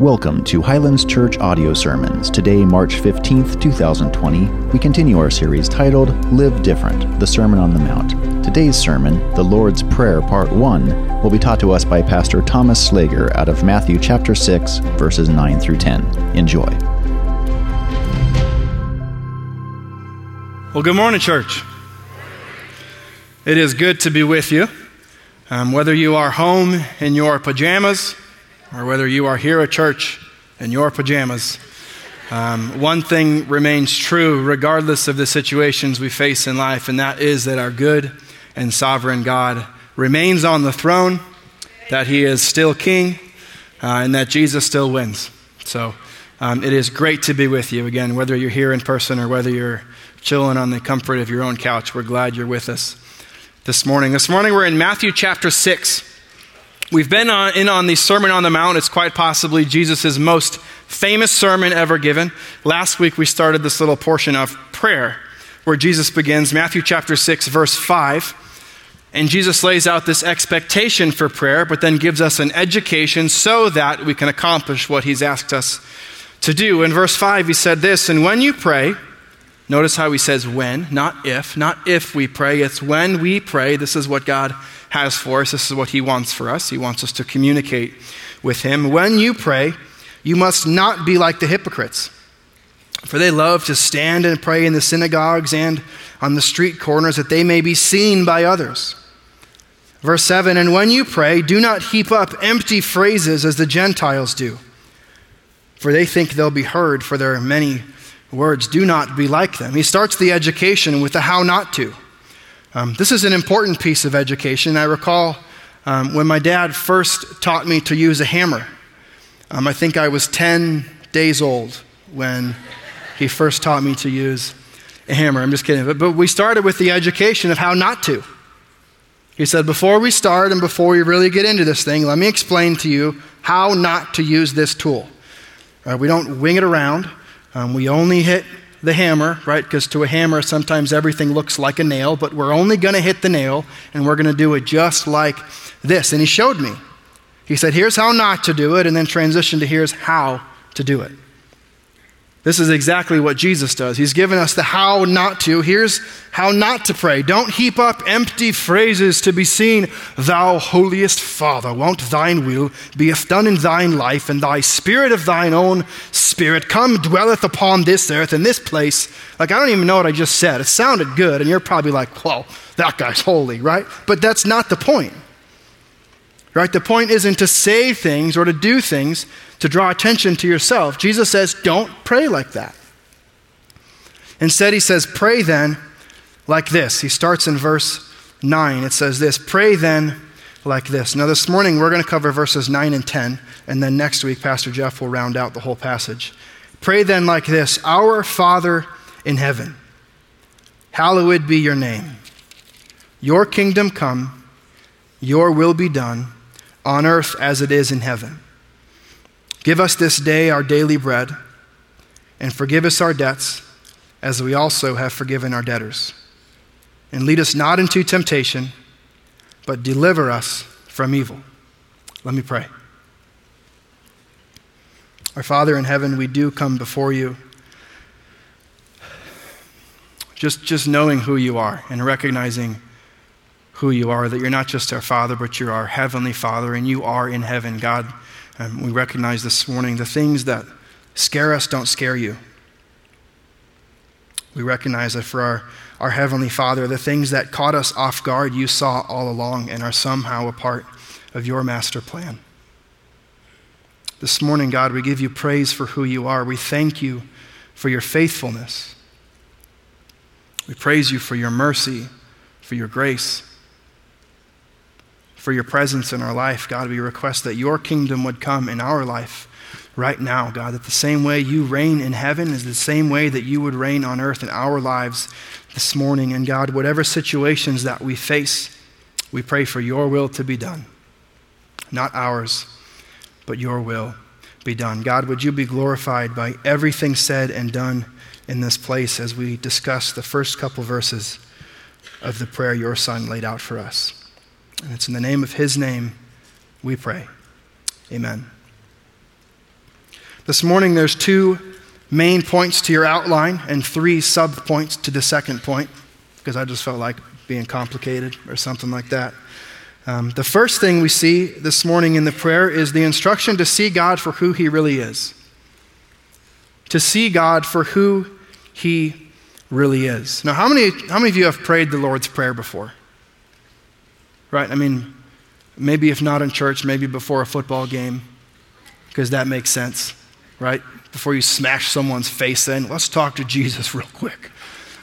Welcome to Highlands Church Audio Sermons. Today, March 15th, 2020, we continue our series titled Live Different The Sermon on the Mount. Today's sermon, The Lord's Prayer Part 1, will be taught to us by Pastor Thomas Slager out of Matthew chapter 6, verses 9 through 10. Enjoy. Well, good morning, church. It is good to be with you. Um, whether you are home in your pajamas, or whether you are here at church in your pajamas, um, one thing remains true regardless of the situations we face in life, and that is that our good and sovereign God remains on the throne, that He is still King, uh, and that Jesus still wins. So um, it is great to be with you again, whether you're here in person or whether you're chilling on the comfort of your own couch. We're glad you're with us this morning. This morning we're in Matthew chapter 6. We've been on, in on the Sermon on the Mount. It's quite possibly Jesus' most famous sermon ever given. Last week we started this little portion of prayer where Jesus begins, Matthew chapter 6, verse 5. And Jesus lays out this expectation for prayer, but then gives us an education so that we can accomplish what he's asked us to do. In verse 5, he said this And when you pray, notice how he says when, not if, not if we pray, it's when we pray. This is what God has for us. This is what He wants for us. He wants us to communicate with Him. When you pray, you must not be like the hypocrites, for they love to stand and pray in the synagogues and on the street corners that they may be seen by others. Verse 7 And when you pray, do not heap up empty phrases as the Gentiles do, for they think they'll be heard for their many words. Do not be like them. He starts the education with the how not to. Um, this is an important piece of education. I recall um, when my dad first taught me to use a hammer. Um, I think I was 10 days old when he first taught me to use a hammer. I'm just kidding. But, but we started with the education of how not to. He said, Before we start and before we really get into this thing, let me explain to you how not to use this tool. Uh, we don't wing it around, um, we only hit the hammer, right? Because to a hammer, sometimes everything looks like a nail, but we're only going to hit the nail and we're going to do it just like this. And he showed me. He said, here's how not to do it, and then transition to here's how to do it. This is exactly what Jesus does. He's given us the how not to. Here's how not to pray. Don't heap up empty phrases to be seen, Thou holiest Father, won't thine will be done in thine life, and thy spirit of thine own spirit come dwelleth upon this earth, in this place. Like, I don't even know what I just said. It sounded good, and you're probably like, Well, that guy's holy, right? But that's not the point. Right? The point isn't to say things or to do things to draw attention to yourself. Jesus says, don't pray like that. Instead, he says, pray then like this. He starts in verse 9. It says this Pray then like this. Now, this morning, we're going to cover verses 9 and 10, and then next week, Pastor Jeff will round out the whole passage. Pray then like this Our Father in heaven, hallowed be your name. Your kingdom come, your will be done on earth as it is in heaven. Give us this day our daily bread, and forgive us our debts, as we also have forgiven our debtors. And lead us not into temptation, but deliver us from evil. Let me pray. Our Father in heaven, we do come before you. Just, just knowing who you are and recognizing who you are, that you're not just our Father, but you're our Heavenly Father, and you are in heaven. God, um, we recognize this morning the things that scare us don't scare you. We recognize that for our, our Heavenly Father, the things that caught us off guard, you saw all along and are somehow a part of your master plan. This morning, God, we give you praise for who you are. We thank you for your faithfulness. We praise you for your mercy, for your grace for your presence in our life. God, we request that your kingdom would come in our life right now, God, that the same way you reign in heaven is the same way that you would reign on earth in our lives this morning. And God, whatever situations that we face, we pray for your will to be done. Not ours, but your will be done. God, would you be glorified by everything said and done in this place as we discuss the first couple verses of the prayer your Son laid out for us. And it's in the name of his name we pray. Amen. This morning, there's two main points to your outline and three sub points to the second point, because I just felt like being complicated or something like that. Um, the first thing we see this morning in the prayer is the instruction to see God for who He really is. To see God for who He really is. Now, how many, how many of you have prayed the Lord's Prayer before? Right? I mean, maybe if not in church, maybe before a football game, because that makes sense, right? Before you smash someone's face in, let's talk to Jesus real quick.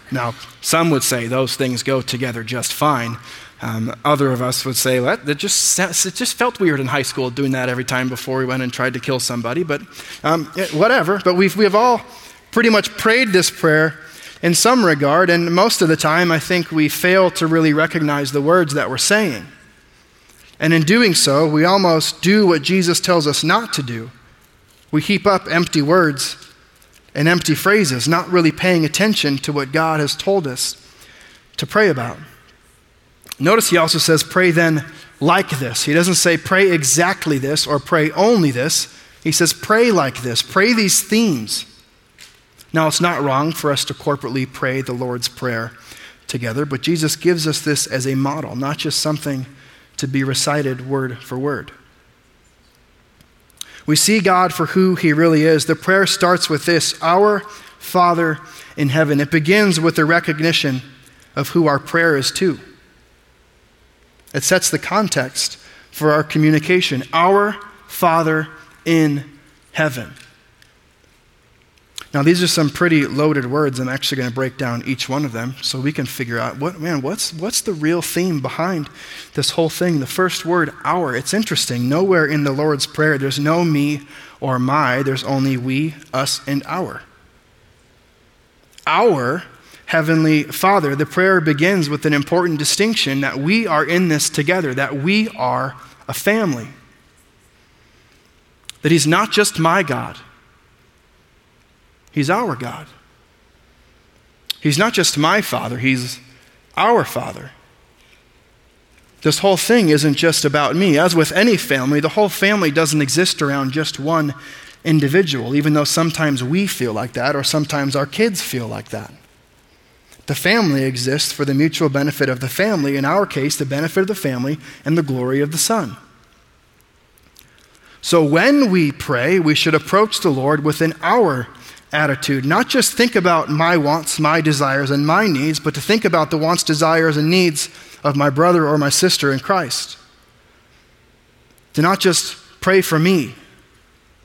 Now, some would say those things go together just fine. Um, other of us would say that it just, it just felt weird in high school doing that every time before we went and tried to kill somebody, but um, whatever. But we've, we've all pretty much prayed this prayer in some regard, and most of the time I think we fail to really recognize the words that we're saying. And in doing so, we almost do what Jesus tells us not to do. We heap up empty words and empty phrases, not really paying attention to what God has told us to pray about. Notice he also says, pray then like this. He doesn't say pray exactly this or pray only this. He says pray like this. Pray these themes. Now, it's not wrong for us to corporately pray the Lord's Prayer together, but Jesus gives us this as a model, not just something to be recited word for word. We see God for who He really is. The prayer starts with this Our Father in heaven. It begins with the recognition of who our prayer is to. It sets the context for our communication. Our Father in heaven. Now, these are some pretty loaded words. I'm actually going to break down each one of them so we can figure out what, man, what's, what's the real theme behind this whole thing? The first word, our. It's interesting. Nowhere in the Lord's Prayer, there's no me or my, there's only we, us, and our. Our Heavenly Father. The prayer begins with an important distinction that we are in this together, that we are a family. That He's not just my God He's our God. He's not just my Father, He's our Father. This whole thing isn't just about me. As with any family, the whole family doesn't exist around just one individual, even though sometimes we feel like that or sometimes our kids feel like that. The family exists for the mutual benefit of the family, in our case, the benefit of the family and the glory of the Son. So when we pray, we should approach the Lord within our attitude. Not just think about my wants, my desires, and my needs, but to think about the wants, desires, and needs of my brother or my sister in Christ. To not just pray for me,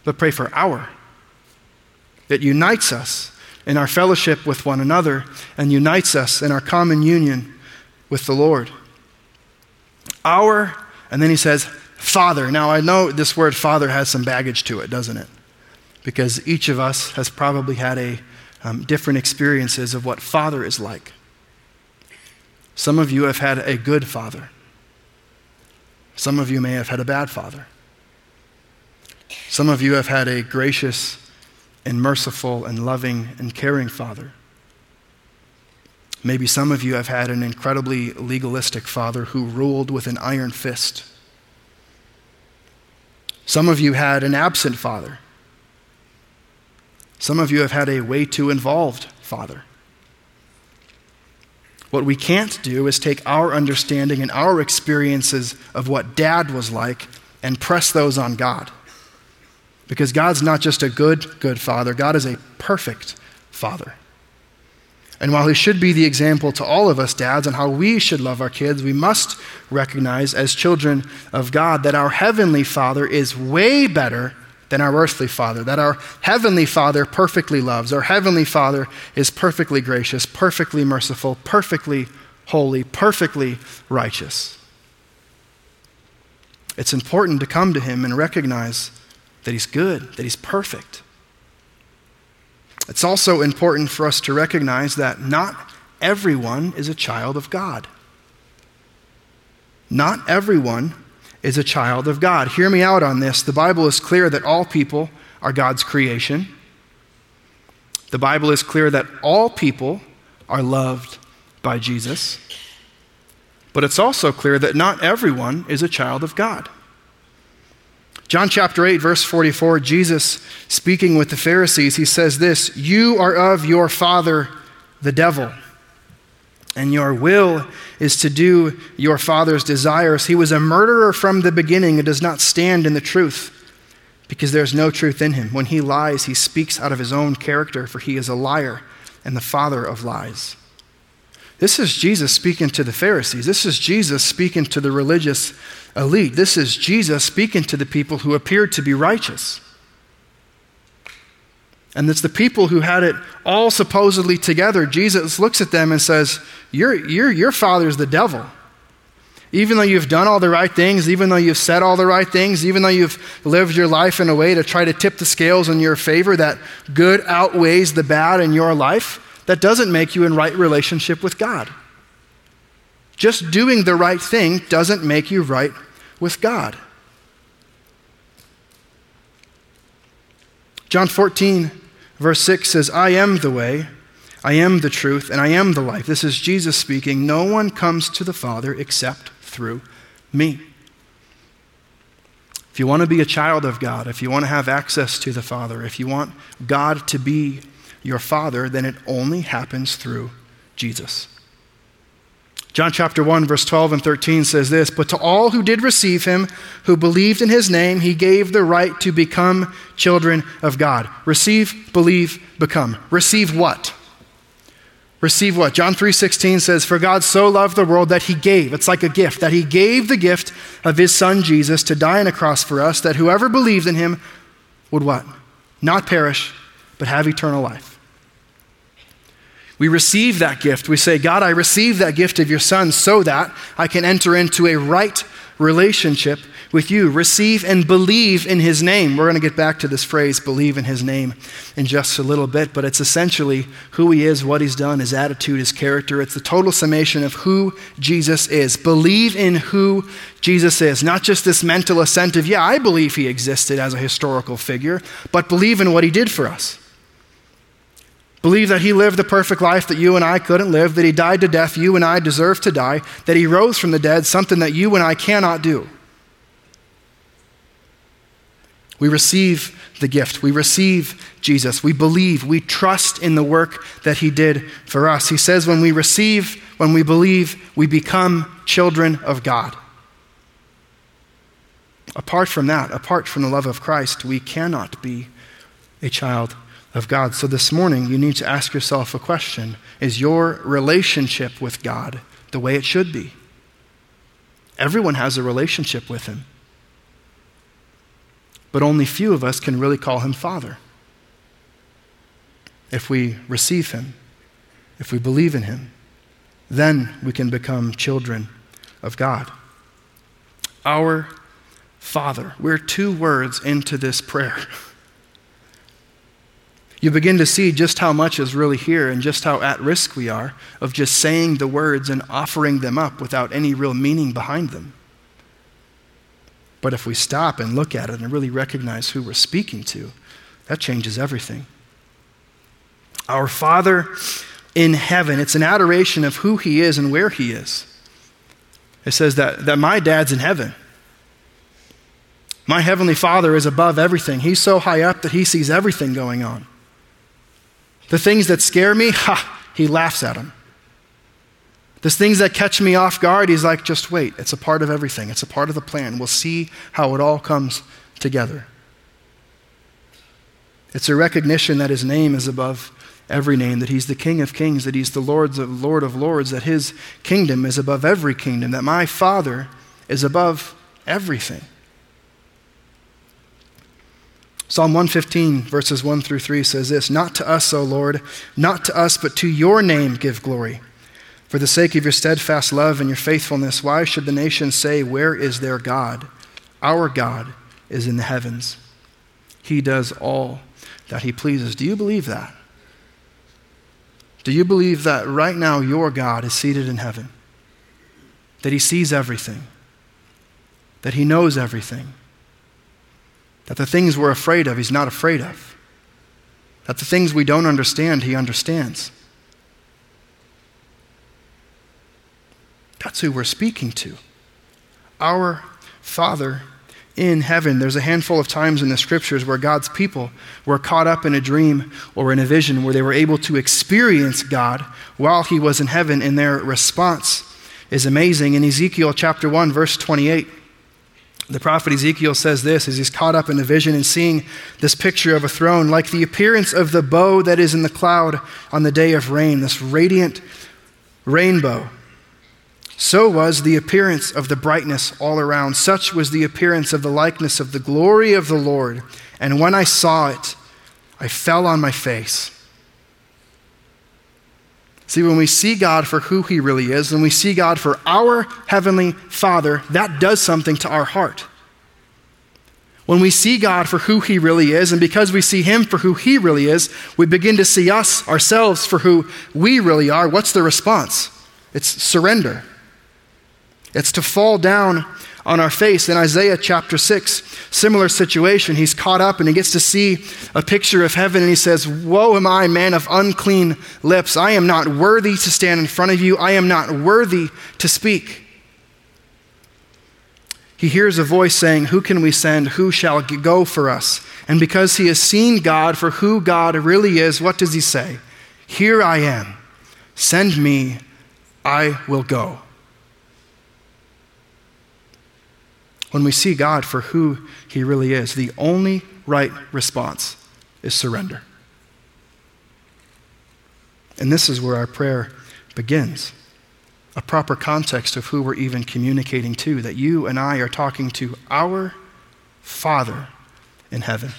but pray for our. It unites us in our fellowship with one another and unites us in our common union with the Lord. Our, and then he says, Father. Now, I know this word father has some baggage to it, doesn't it? Because each of us has probably had a um, different experiences of what father is like. Some of you have had a good father. Some of you may have had a bad father. Some of you have had a gracious and merciful and loving and caring father. Maybe some of you have had an incredibly legalistic father who ruled with an iron fist. Some of you had an absent father some of you have had a way too involved father. What we can't do is take our understanding and our experiences of what dad was like and press those on God. Because God's not just a good, good father, God is a perfect father. And while he should be the example to all of us dads on how we should love our kids, we must recognize as children of God that our heavenly father is way better than our earthly Father, that our heavenly Father perfectly loves. Our heavenly Father is perfectly gracious, perfectly merciful, perfectly holy, perfectly righteous. It's important to come to Him and recognize that He's good, that He's perfect. It's also important for us to recognize that not everyone is a child of God. Not everyone is a child of God. Hear me out on this. The Bible is clear that all people are God's creation. The Bible is clear that all people are loved by Jesus. But it's also clear that not everyone is a child of God. John chapter 8, verse 44, Jesus speaking with the Pharisees, he says this You are of your father, the devil, and your will is to do your father's desires. He was a murderer from the beginning and does not stand in the truth because there's no truth in him. When he lies, he speaks out of his own character, for he is a liar and the father of lies. This is Jesus speaking to the Pharisees. This is Jesus speaking to the religious elite. This is Jesus speaking to the people who appeared to be righteous. And it's the people who had it all supposedly together. Jesus looks at them and says, Your, your, your father's the devil. Even though you've done all the right things, even though you've said all the right things, even though you've lived your life in a way to try to tip the scales in your favor, that good outweighs the bad in your life, that doesn't make you in right relationship with God. Just doing the right thing doesn't make you right with God. John 14, verse 6 says, I am the way, I am the truth, and I am the life. This is Jesus speaking. No one comes to the Father except through me. If you want to be a child of God, if you want to have access to the Father, if you want God to be your Father, then it only happens through Jesus. John chapter 1, verse 12 and 13 says this But to all who did receive him, who believed in his name, he gave the right to become children of God. Receive, believe, become. Receive what? Receive what? John 3:16 says, "For God so loved the world that he gave." It's like a gift that he gave the gift of his son Jesus to die on a cross for us, that whoever believed in him would what? Not perish, but have eternal life. We receive that gift. We say, God, I receive that gift of your Son so that I can enter into a right relationship with you. Receive and believe in his name. We're going to get back to this phrase, believe in his name, in just a little bit, but it's essentially who he is, what he's done, his attitude, his character. It's the total summation of who Jesus is. Believe in who Jesus is. Not just this mental assent of, yeah, I believe he existed as a historical figure, but believe in what he did for us. Believe that he lived the perfect life that you and I couldn't live, that he died to death you and I deserve to die, that he rose from the dead, something that you and I cannot do. We receive the gift. We receive Jesus. We believe. We trust in the work that he did for us. He says when we receive, when we believe, we become children of God. Apart from that, apart from the love of Christ, we cannot be a child of God. So this morning, you need to ask yourself a question Is your relationship with God the way it should be? Everyone has a relationship with Him. But only few of us can really call Him Father. If we receive Him, if we believe in Him, then we can become children of God. Our Father. We're two words into this prayer. you begin to see just how much is really here and just how at risk we are of just saying the words and offering them up without any real meaning behind them. But if we stop and look at it and really recognize who we're speaking to, that changes everything. Our Father in heaven, it's an adoration of who He is and where He is. It says that, that my dad's in heaven. My heavenly Father is above everything. He's so high up that He sees everything going on. The things that scare me, ha, he laughs at them. The things that catch me off guard, he's like, just wait. It's a part of everything, it's a part of the plan. We'll see how it all comes together. It's a recognition that his name is above every name, that he's the King of kings, that he's the Lord's of, Lord of lords, that his kingdom is above every kingdom, that my Father is above everything. Psalm 115, verses 1 through 3 says this Not to us, O Lord, not to us, but to your name give glory. For the sake of your steadfast love and your faithfulness, why should the nations say, Where is their God? Our God is in the heavens. He does all that he pleases. Do you believe that? Do you believe that right now your God is seated in heaven? That he sees everything? That he knows everything? That the things we're afraid of, He's not afraid of. That the things we don't understand, He understands. That's who we're speaking to. Our Father in heaven. There's a handful of times in the scriptures where God's people were caught up in a dream or in a vision where they were able to experience God while he was in heaven, and their response is amazing. In Ezekiel chapter 1, verse 28, the prophet Ezekiel says this as he's caught up in a vision and seeing this picture of a throne, like the appearance of the bow that is in the cloud on the day of rain, this radiant rainbow. So was the appearance of the brightness all around. Such was the appearance of the likeness of the glory of the Lord. And when I saw it, I fell on my face. See, when we see God for who He really is, when we see God for our Heavenly Father, that does something to our heart. When we see God for who He really is, and because we see Him for who He really is, we begin to see us, ourselves, for who we really are. What's the response? It's surrender. It's to fall down on our face. In Isaiah chapter 6, similar situation. He's caught up and he gets to see a picture of heaven and he says, Woe am I, man of unclean lips. I am not worthy to stand in front of you. I am not worthy to speak. He hears a voice saying, Who can we send? Who shall go for us? And because he has seen God for who God really is, what does he say? Here I am. Send me. I will go. When we see God for who He really is, the only right response is surrender. And this is where our prayer begins a proper context of who we're even communicating to, that you and I are talking to our Father in heaven.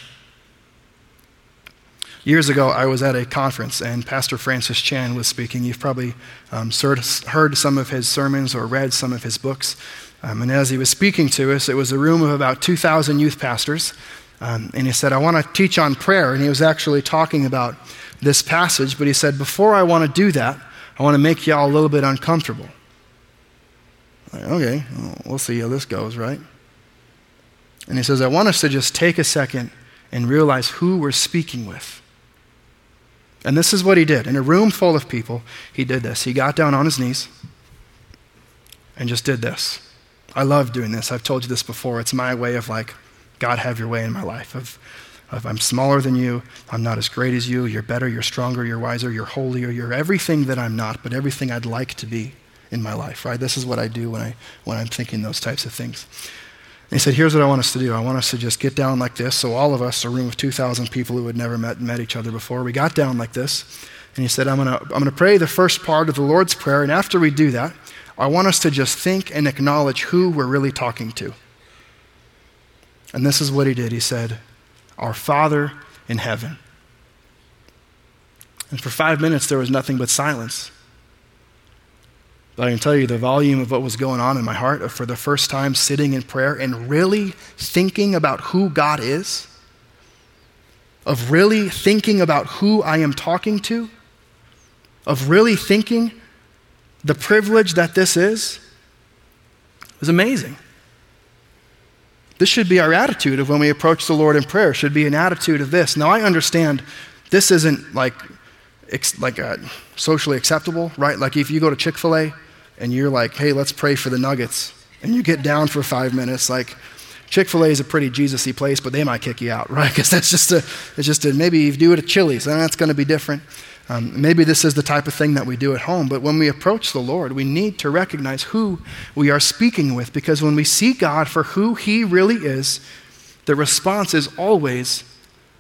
Years ago, I was at a conference and Pastor Francis Chan was speaking. You've probably um, heard some of his sermons or read some of his books. Um, and as he was speaking to us, it was a room of about 2,000 youth pastors. Um, and he said, I want to teach on prayer. And he was actually talking about this passage, but he said, Before I want to do that, I want to make y'all a little bit uncomfortable. Like, okay, well, we'll see how this goes, right? And he says, I want us to just take a second and realize who we're speaking with. And this is what he did. In a room full of people, he did this. He got down on his knees and just did this. I love doing this. I've told you this before. It's my way of like, God, have your way in my life. Of, of I'm smaller than you. I'm not as great as you. You're better. You're stronger. You're wiser. You're holier. You're everything that I'm not, but everything I'd like to be in my life, right? This is what I do when, I, when I'm thinking those types of things. And he said, Here's what I want us to do. I want us to just get down like this. So, all of us, a room of 2,000 people who had never met, met each other before, we got down like this. And he said, I'm going to I'm going to pray the first part of the Lord's Prayer. And after we do that, I want us to just think and acknowledge who we're really talking to. And this is what he did. He said, Our Father in heaven. And for five minutes, there was nothing but silence. But I can tell you the volume of what was going on in my heart for the first time sitting in prayer and really thinking about who God is, of really thinking about who I am talking to, of really thinking the privilege that this is is amazing. This should be our attitude of when we approach the Lord in prayer, should be an attitude of this. Now, I understand this isn't like, like a socially acceptable, right? Like if you go to Chick fil A and you're like, hey, let's pray for the nuggets, and you get down for five minutes, like, Chick fil A is a pretty Jesus y place, but they might kick you out, right? Because that's just a, it's just a, maybe you do it at Chili's, and that's going to be different. Um, maybe this is the type of thing that we do at home, but when we approach the Lord, we need to recognize who we are speaking with because when we see God for who He really is, the response is always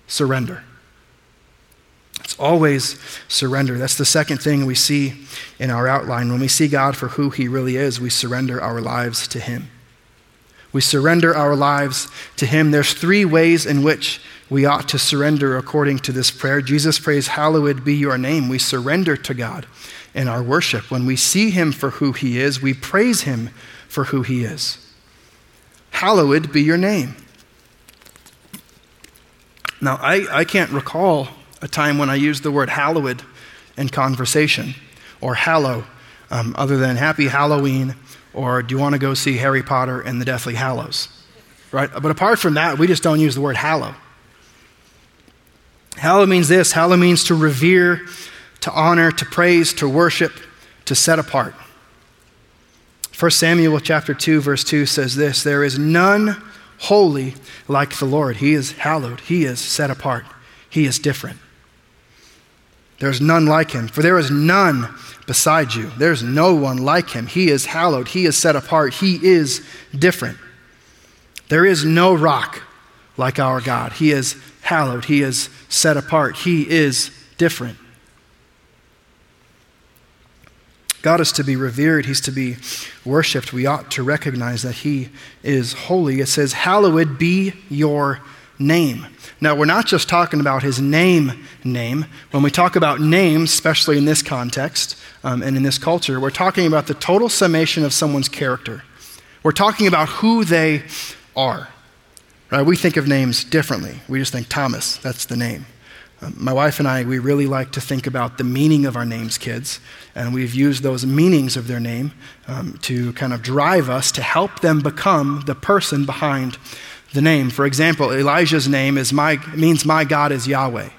surrender. It's always surrender. That's the second thing we see in our outline. When we see God for who He really is, we surrender our lives to Him. We surrender our lives to Him. There's three ways in which we ought to surrender according to this prayer. Jesus prays, Hallowed be your name. We surrender to God in our worship. When we see Him for who He is, we praise Him for who He is. Hallowed be your name. Now, I, I can't recall a time when I used the word hallowed in conversation or hallow, um, other than Happy Halloween or Do you want to go see Harry Potter and the Deathly Hallows? Right? But apart from that, we just don't use the word hallow. Hallow means this hallow means to revere, to honor, to praise, to worship, to set apart. 1 Samuel chapter 2 verse 2 says this, there is none holy like the Lord. He is hallowed, He is set apart, He is different. There's none like Him, for there is none beside you. There's no one like Him. He is hallowed, He is set apart, He is different. There is no rock like our God. He is hallowed, He is set apart, He is different. God is to be revered, He's to be worshiped. We ought to recognize that He is holy. It says, Hallowed be your name. Now, we're not just talking about His name, name. When we talk about names, especially in this context um, and in this culture, we're talking about the total summation of someone's character. We're talking about who they are. Right? We think of names differently. We just think Thomas, that's the name. Um, my wife and I, we really like to think about the meaning of our names, kids, and we've used those meanings of their name um, to kind of drive us to help them become the person behind the name. For example, Elijah's name is my, means my God is Yahweh.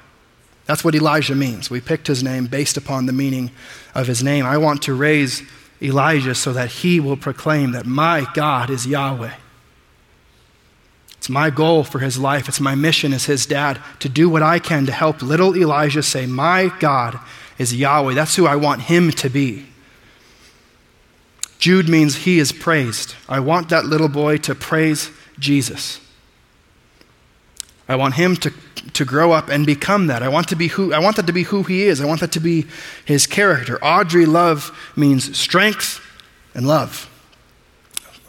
That's what Elijah means. We picked his name based upon the meaning of his name. I want to raise Elijah so that he will proclaim that my God is Yahweh. It's my goal for his life. It's my mission as his dad to do what I can to help little Elijah say, My God is Yahweh. That's who I want him to be. Jude means he is praised. I want that little boy to praise Jesus. I want him to, to grow up and become that. I want, to be who, I want that to be who he is. I want that to be his character. Audrey Love means strength and love.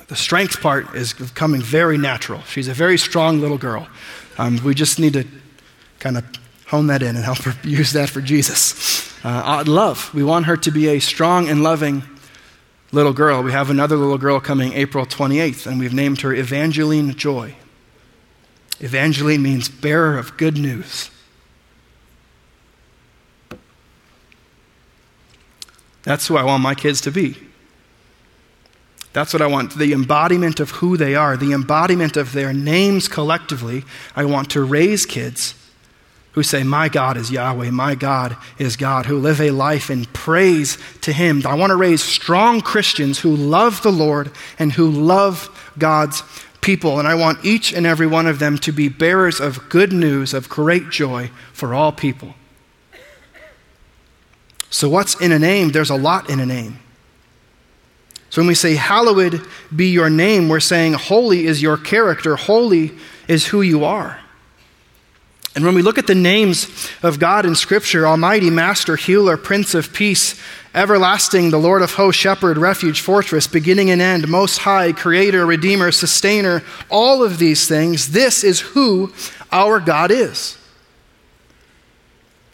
The strength part is coming very natural. She's a very strong little girl. Um, we just need to kind of hone that in and help her use that for Jesus. Uh, love. We want her to be a strong and loving little girl. We have another little girl coming April 28th, and we've named her Evangeline Joy. Evangeline means bearer of good news. That's who I want my kids to be. That's what I want the embodiment of who they are, the embodiment of their names collectively. I want to raise kids who say, My God is Yahweh, my God is God, who live a life in praise to Him. I want to raise strong Christians who love the Lord and who love God's people. And I want each and every one of them to be bearers of good news, of great joy for all people. So, what's in a name? There's a lot in a name. So when we say, Hallowed be your name, we're saying, Holy is your character, holy is who you are. And when we look at the names of God in Scripture Almighty, Master, Healer, Prince of Peace, Everlasting, the Lord of Hosts, Shepherd, Refuge, Fortress, Beginning and End, Most High, Creator, Redeemer, Sustainer, all of these things, this is who our God is.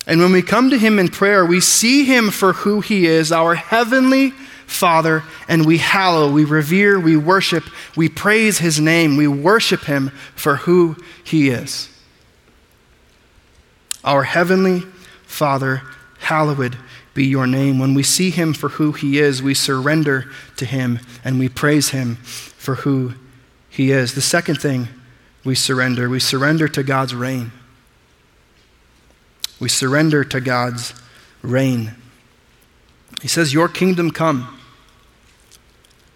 And when we come to Him in prayer, we see Him for who He is, our heavenly Father, and we hallow, we revere, we worship, we praise His name, we worship Him for who He is. Our Heavenly Father, hallowed be your name. When we see Him for who He is, we surrender to Him and we praise Him for who He is. The second thing we surrender, we surrender to God's reign. We surrender to God's reign. He says, Your kingdom come.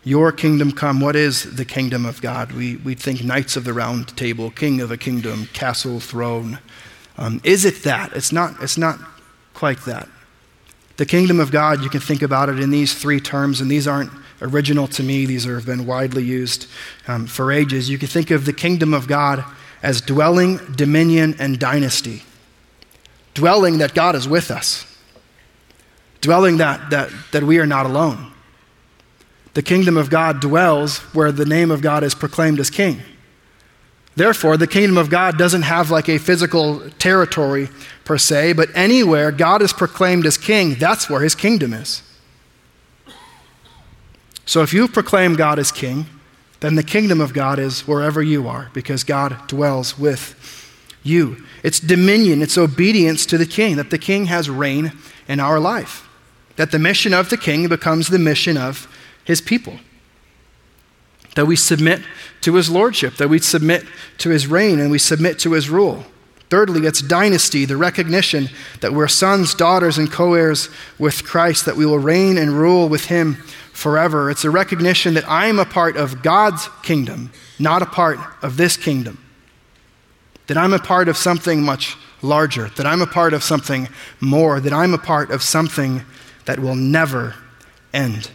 Your kingdom come. What is the kingdom of God? We, we think Knights of the Round Table, King of a Kingdom, Castle, Throne. Um, is it that? It's not, it's not quite that. The kingdom of God, you can think about it in these three terms, and these aren't original to me, these have been widely used um, for ages. You can think of the kingdom of God as dwelling, dominion, and dynasty. Dwelling that God is with us, dwelling that, that, that we are not alone. The kingdom of God dwells where the name of God is proclaimed as king. Therefore, the kingdom of God doesn't have like a physical territory per se, but anywhere God is proclaimed as king, that's where his kingdom is. So if you proclaim God as king, then the kingdom of God is wherever you are because God dwells with you. It's dominion, it's obedience to the king, that the king has reign in our life. That the mission of the king becomes the mission of his people. That we submit to his lordship, that we submit to his reign, and we submit to his rule. Thirdly, it's dynasty, the recognition that we're sons, daughters, and co heirs with Christ, that we will reign and rule with him forever. It's a recognition that I'm a part of God's kingdom, not a part of this kingdom. That I'm a part of something much larger, that I'm a part of something more, that I'm a part of something that will never end.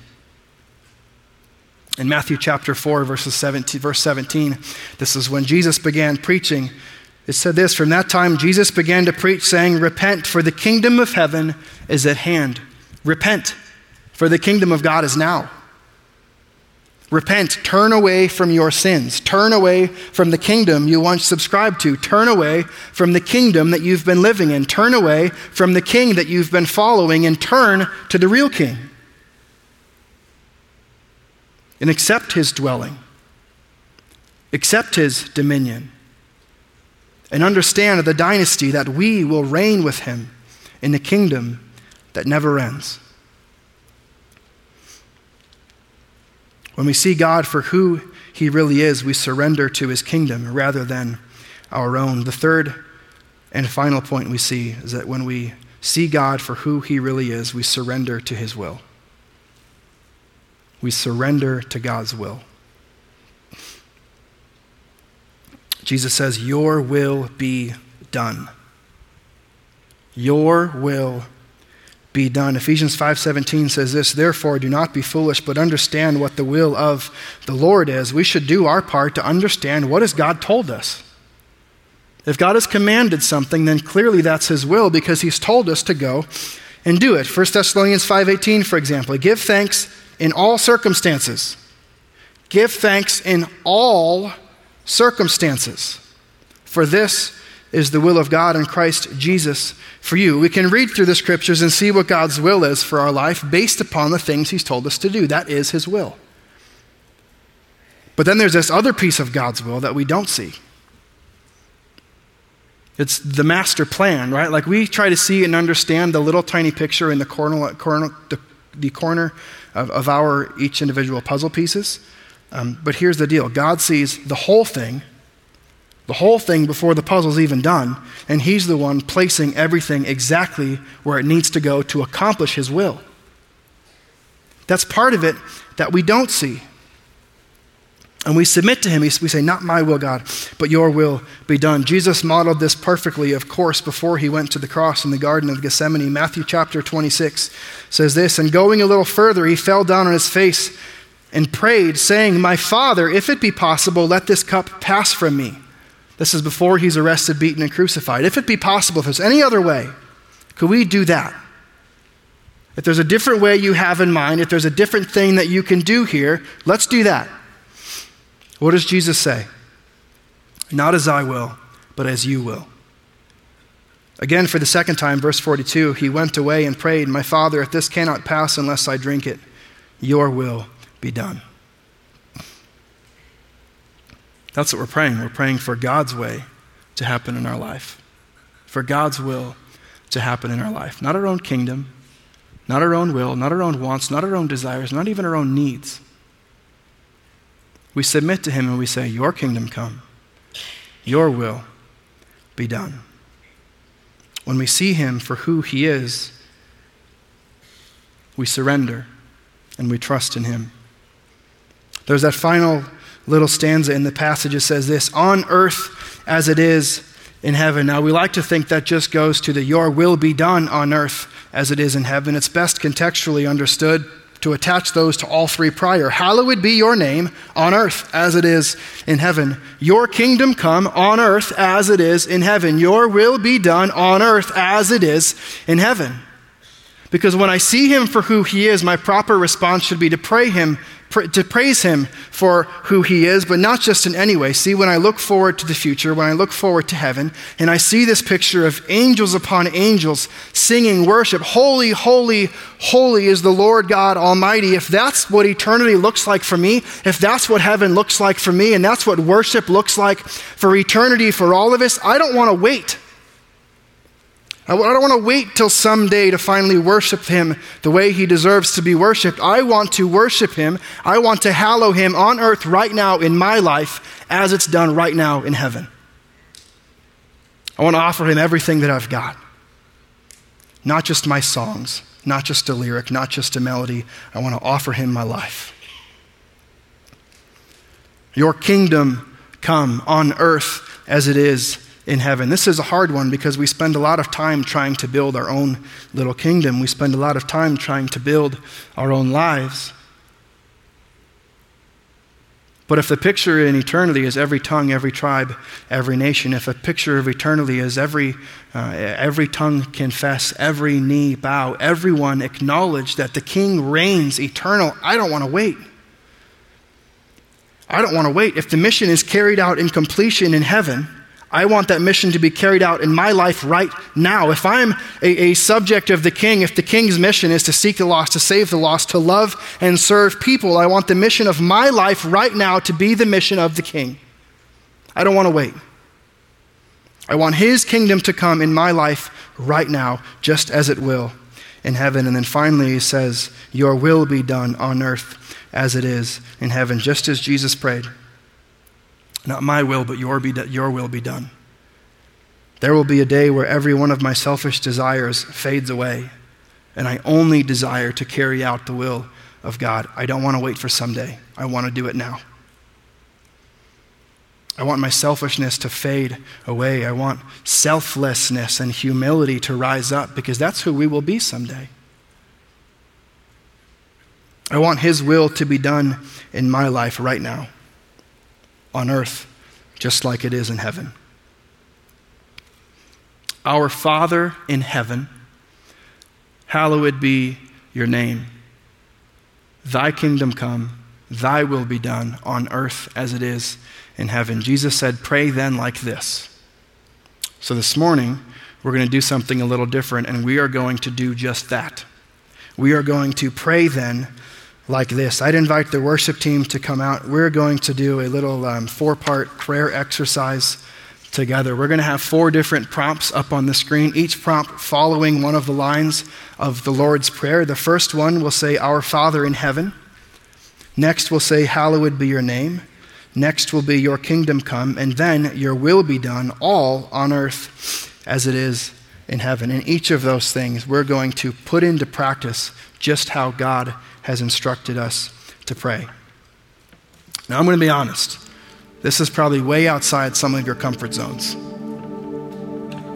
In Matthew chapter 4, verses 17, verse 17, this is when Jesus began preaching. It said this From that time, Jesus began to preach, saying, Repent, for the kingdom of heaven is at hand. Repent, for the kingdom of God is now. Repent, turn away from your sins. Turn away from the kingdom you once subscribed to. Turn away from the kingdom that you've been living in. Turn away from the king that you've been following and turn to the real king. And accept his dwelling, accept his dominion, and understand the dynasty that we will reign with him in the kingdom that never ends. When we see God for who he really is, we surrender to his kingdom rather than our own. The third and final point we see is that when we see God for who he really is, we surrender to his will. We surrender to God's will. Jesus says, Your will be done. Your will be done. Ephesians 5:17 says this, therefore do not be foolish but understand what the will of the Lord is. We should do our part to understand what has God told us. If God has commanded something, then clearly that's his will because he's told us to go and do it. 1 Thessalonians 5:18 for example, give thanks in all circumstances. Give thanks in all circumstances. For this is the will of God in Christ Jesus for you. We can read through the scriptures and see what God's will is for our life based upon the things He's told us to do. That is His will. But then there's this other piece of God's will that we don't see. It's the master plan, right? Like we try to see and understand the little tiny picture in the corner, corner the, the, corner of, of, our each individual puzzle pieces. Um, but here's the deal God sees the whole thing the whole thing before the puzzle's even done, and He's the one placing everything exactly where it needs to go to accomplish His will. That's part of it that we don't see. And we submit to Him. We say, Not my will, God, but your will be done. Jesus modeled this perfectly, of course, before He went to the cross in the Garden of Gethsemane. Matthew chapter 26 says this And going a little further, He fell down on His face and prayed, saying, My Father, if it be possible, let this cup pass from me. This is before he's arrested, beaten, and crucified. If it be possible, if there's any other way, could we do that? If there's a different way you have in mind, if there's a different thing that you can do here, let's do that. What does Jesus say? Not as I will, but as you will. Again, for the second time, verse 42, he went away and prayed, My Father, if this cannot pass unless I drink it, your will be done. That's what we're praying. We're praying for God's way to happen in our life, for God's will to happen in our life. Not our own kingdom, not our own will, not our own wants, not our own desires, not even our own needs. We submit to Him and we say, Your kingdom come, Your will be done. When we see Him for who He is, we surrender and we trust in Him. There's that final little stanza in the passage. It says this On earth as it is in heaven. Now, we like to think that just goes to the Your will be done on earth as it is in heaven. It's best contextually understood to attach those to all three prior. Hallowed be your name on earth as it is in heaven. Your kingdom come on earth as it is in heaven. Your will be done on earth as it is in heaven. Because when I see him for who he is, my proper response should be to pray him to praise him for who he is, but not just in any way. See, when I look forward to the future, when I look forward to heaven, and I see this picture of angels upon angels singing worship, holy, holy, holy is the Lord God Almighty. If that's what eternity looks like for me, if that's what heaven looks like for me, and that's what worship looks like for eternity for all of us, I don't want to wait. I don't want to wait till someday to finally worship him the way he deserves to be worshiped. I want to worship him. I want to hallow him on earth right now in my life as it's done right now in heaven. I want to offer him everything that I've got, not just my songs, not just a lyric, not just a melody. I want to offer him my life. Your kingdom come on earth as it is in heaven. This is a hard one because we spend a lot of time trying to build our own little kingdom. We spend a lot of time trying to build our own lives. But if the picture in eternity is every tongue, every tribe, every nation, if a picture of eternity is every, uh, every tongue confess, every knee bow, everyone acknowledge that the King reigns eternal, I don't want to wait. I don't want to wait. If the mission is carried out in completion in heaven, I want that mission to be carried out in my life right now. If I'm a, a, subject of the king, if the king's mission is to seek the lost, to save the lost, to love and serve people, I want the mission of my life right now to be the mission of the king. I don't want to wait. I want his kingdom to come in my life right now, just as it will in heaven. And then finally, he says, Your will be done on earth as it is in heaven, just as Jesus prayed. Not my will, but your, be do- your will be done. There will be a day where every one of my selfish desires fades away, and I only desire to carry out the will of God. I don't want to wait for someday. I want to do it now. I want my selfishness to fade away. I want selflessness and humility to rise up because that's who we will be someday. I want His will to be done in my life right now on earth just like it is in heaven. Our Father in heaven, hallowed be your name. Thy kingdom come, thy will be done on earth as it is in heaven. Jesus said, Pray then like this. So this morning, we're going to do something a little different, and we are going to do just that. We are going to pray then like this. I'd invite the worship team to come out. We're going to do a little um, four part prayer exercise together. We're going to have four different prompts up on the screen, each prompt following one of the lines of the Lord's Prayer. The first one will say, Our Father in heaven. Next, we'll say, Hallowed be your name. Next will be, Your kingdom come. And then, Your will be done, all on earth as it is in heaven. In each of those things, we're going to put into practice just how God has instructed us to pray. Now, I'm going to be honest. This is probably way outside some of your comfort zones.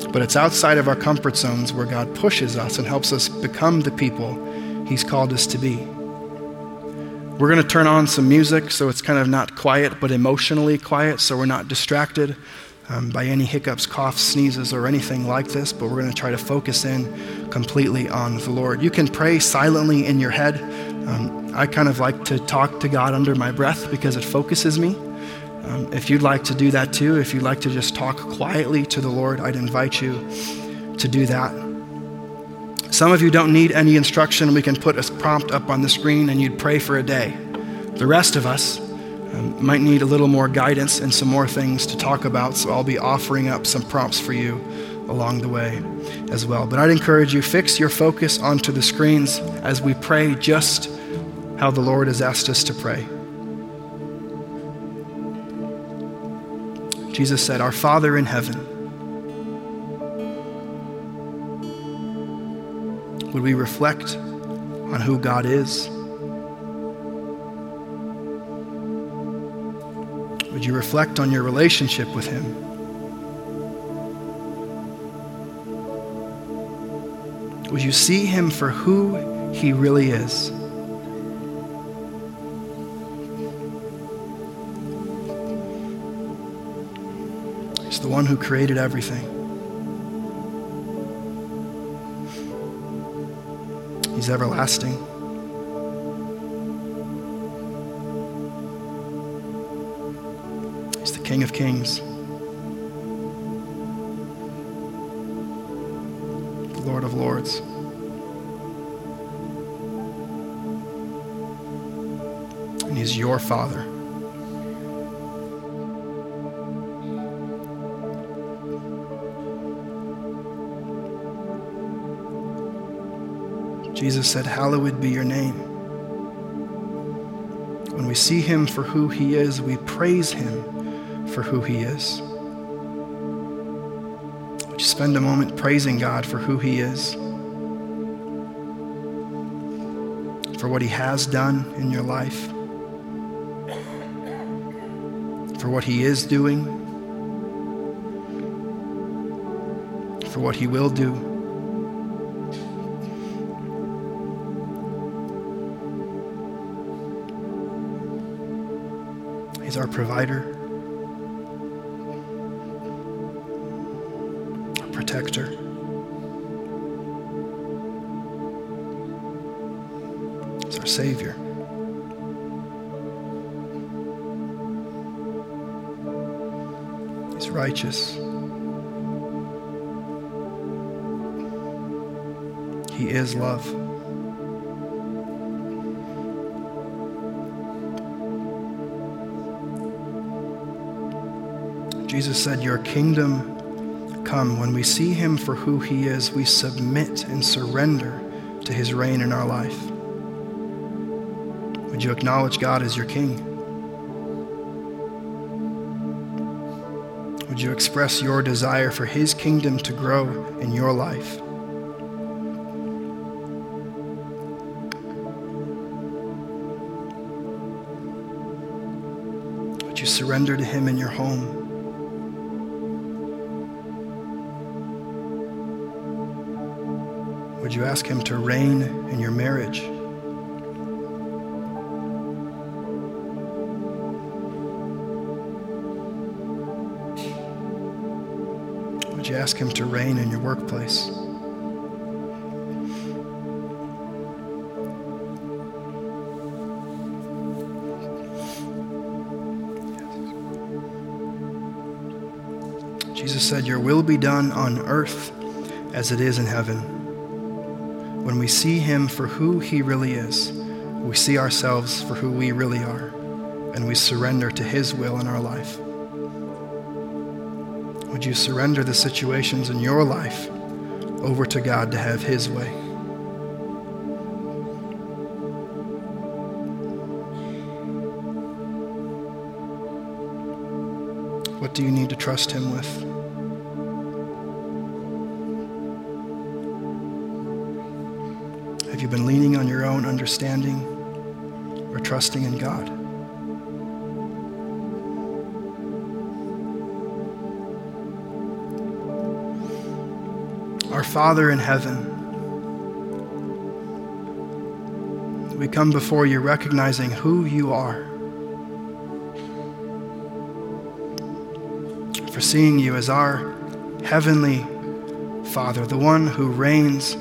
But it's outside of our comfort zones where God pushes us and helps us become the people He's called us to be. We're going to turn on some music so it's kind of not quiet, but emotionally quiet, so we're not distracted um, by any hiccups, coughs, sneezes, or anything like this, but we're going to try to focus in completely on the Lord. You can pray silently in your head. Um, I kind of like to talk to God under my breath because it focuses me. Um, if you'd like to do that too, if you'd like to just talk quietly to the Lord, I'd invite you to do that. Some of you don't need any instruction. We can put a prompt up on the screen and you'd pray for a day. The rest of us um, might need a little more guidance and some more things to talk about, so I'll be offering up some prompts for you along the way as well. But I'd encourage you, fix your focus onto the screens as we pray just how the Lord has asked us to pray. Jesus said, Our Father in heaven, would we reflect on who God is? You reflect on your relationship with Him? Would you see Him for who He really is? He's the one who created everything. He's everlasting. King of Kings, Lord of Lords. And He's your Father. Jesus said, Hallowed be your name. When we see him for who he is, we praise him for who he is. Would you spend a moment praising God for who he is? for what He has done in your life, for what He is doing, for what He will do. He's our provider, Savior. He's righteous. He is love. Jesus said, Your kingdom come. When we see him for who he is, we submit and surrender to his reign in our life. Would you acknowledge God as your king? Would you express your desire for his kingdom to grow in your life? Would you surrender to him in your home? Would you ask Him to reign in your marriage? Ask Him to reign in your workplace? Jesus said, Your will be done on earth as it is in heaven when we see him for who he really is, we see ourselves for who we really are, and we surrender to his will in our life. You surrender the situations in your life over to God to have his way? What do you need to trust him with? Have you been leaning on your own understanding or trusting in God? Our Father in heaven, we come before you recognizing who you are. For seeing you as our heavenly Father, the one who reigns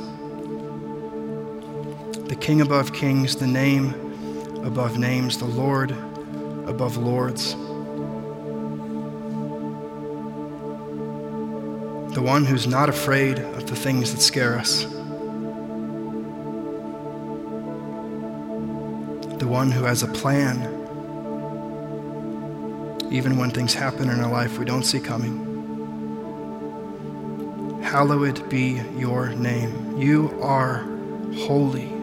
the King above kings, the name above names, the Lord above lords. The one who's not afraid of the things that scare us. The one who has a plan, even when things happen in our life we don't see coming. Hallowed be your name. You are holy.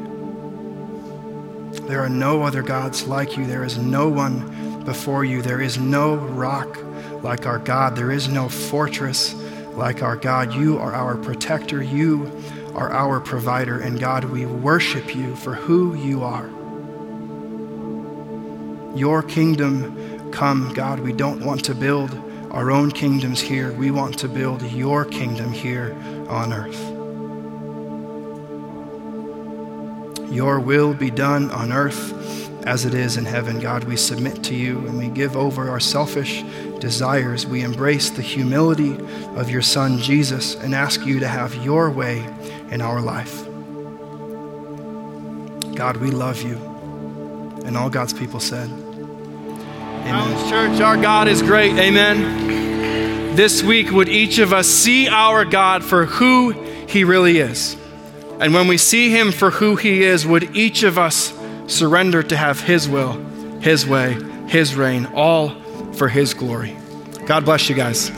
There are no other gods like you. There is no one before you. There is no rock like our God. There is no fortress like our God. You are our protector. You are our provider. And God, we worship you for who you are. Your kingdom come, God. We don't want to build our own kingdoms here. We want to build your kingdom here on earth. Your will be done on earth as it is in heaven. God, we submit to you and we give over our selfish desires. We embrace the humility of your Son, Jesus, and ask you to have your way in our life. God, we love you. And all God's people said, Amen. Church, our God is great. Amen. This week, would each of us see our God for who he really is? And when we see him for who he is, would each of us surrender to have his will, his way, his reign, all for his glory? God bless you guys.